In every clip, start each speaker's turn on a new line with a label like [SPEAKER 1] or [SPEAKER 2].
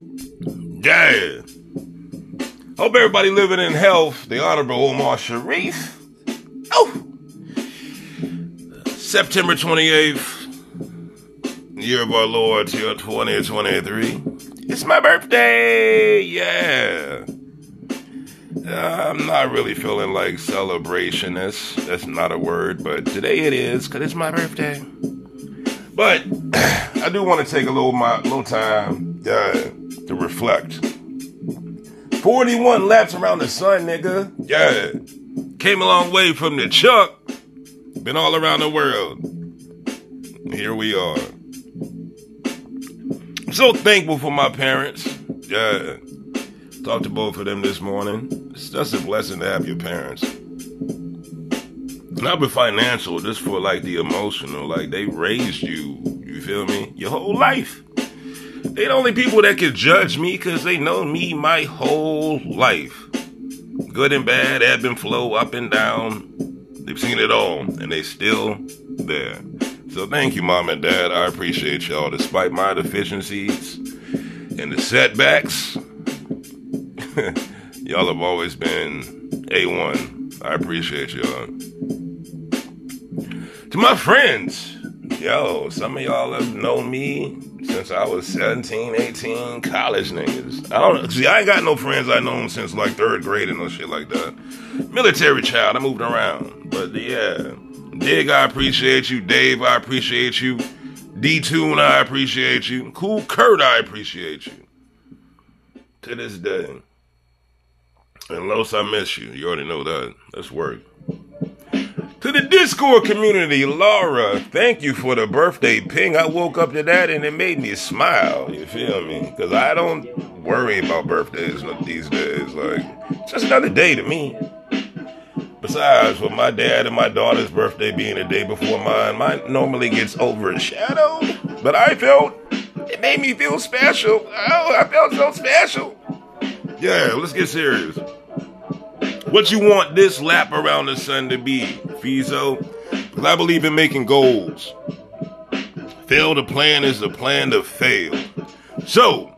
[SPEAKER 1] Yeah. Hope everybody living in health. The Honorable Omar Sharif. Oh. September 28th, year of our Lord, 2023. It's my birthday. Yeah. Uh, I'm not really feeling like celebrationist. That's not a word, but today it is because it's my birthday. But I do want to take a little my little time uh, to reflect. 41 laps around the sun, nigga. Yeah. Came a long way from the Chuck. Been all around the world. Here we are. I'm so thankful for my parents. Yeah. Talked to both of them this morning. It's just a blessing to have your parents. Not the financial, just for like the emotional. Like they raised you, you feel me? Your whole life. They the only people that can judge me because they know me my whole life. Good and bad, ebb and flow, up and down. They've seen it all, and they still there. So thank you, mom and dad. I appreciate y'all, despite my deficiencies and the setbacks. y'all have always been A1. I appreciate y'all. To my friends, yo, some of y'all have known me since I was 17, 18, college niggas. I don't see I ain't got no friends I known since like third grade and no shit like that. Military child, I moved around. But yeah. Dig, I appreciate you. Dave, I appreciate you. D Tune, I appreciate you. Cool Kurt, I appreciate you. To this day. And Los, I miss you. You already know that. Let's work. To the Discord community, Laura, thank you for the birthday ping. I woke up to that and it made me smile. You feel me? Because I don't worry about birthdays these days. Like, it's just another day to me. Besides, with my dad and my daughter's birthday being the day before mine, mine normally gets overshadowed. But I felt it made me feel special. Oh, I felt so special. Yeah, let's get serious. What you want this lap around the sun to be, Fizo? Because I believe in making goals. Fail to plan is the plan to fail. So,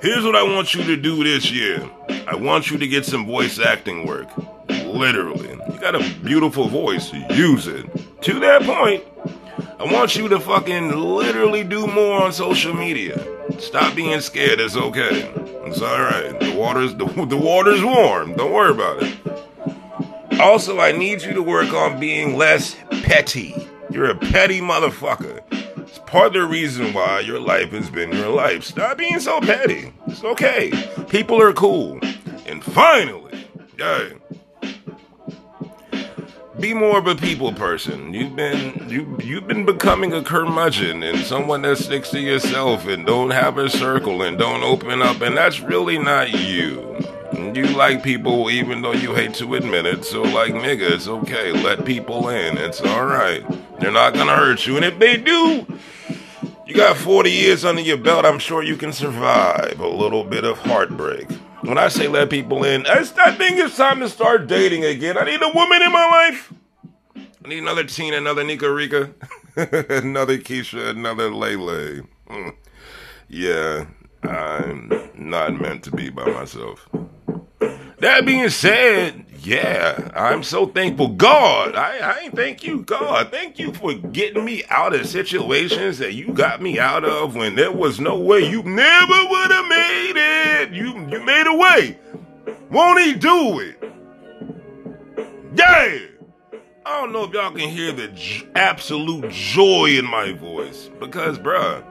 [SPEAKER 1] here's what I want you to do this year. I want you to get some voice acting work. Literally. You got a beautiful voice. Use it. To that point, I want you to fucking literally do more on social media. Stop being scared. It's okay. It's all right. The water's the, the water's warm. Don't worry about it. Also, I need you to work on being less petty. You're a petty motherfucker. It's part of the reason why your life has been your life. Stop being so petty. It's okay. People are cool. And finally, yeah, be more of a people person. You've been you you've been becoming a curmudgeon and someone that sticks to yourself and don't have a circle and don't open up and that's really not you. You like people even though you hate to admit it. So like nigga, it's okay. Let people in. It's alright. They're not gonna hurt you. And if they do, you got 40 years under your belt, I'm sure you can survive a little bit of heartbreak. When I say let people in, I think it's time to start dating again. I need a woman in my life. I need another Tina, another Nika Rika, another Keisha, another Lele. Mm. Yeah, I'm not meant to be by myself. That being said, yeah, I'm so thankful. God, I, I thank you, God. Thank you for getting me out of situations that you got me out of when there was no way you never would have made it. You you made a way. Won't he do it? Yeah. I don't know if y'all can hear the j- absolute joy in my voice because, bruh,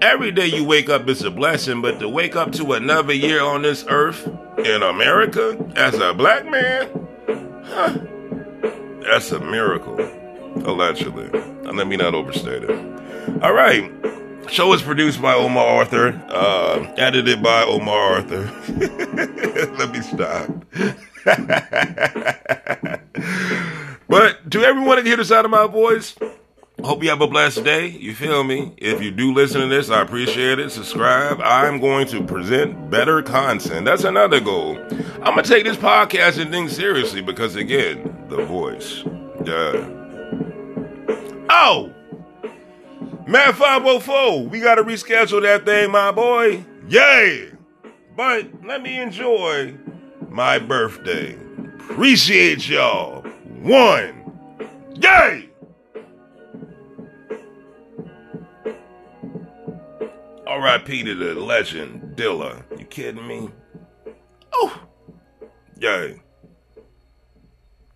[SPEAKER 1] every day you wake up is a blessing, but to wake up to another year on this earth in America as a black man, huh, that's a miracle, allegedly. And let me not overstate it. All right. Show is produced by Omar Arthur, uh, edited by Omar Arthur. let me stop. but to everyone that hear the sound of my voice, Hope you have a blessed day. You feel me? If you do listen to this, I appreciate it. Subscribe. I'm going to present better content. That's another goal. I'm to take this podcast and things seriously because, again, the voice. Yeah. Oh! Matt 504, we got to reschedule that thing, my boy. Yay! But let me enjoy my birthday. Appreciate y'all. One. Yay! R.I.P. to the legend, Dilla. You kidding me? Oh. Yay.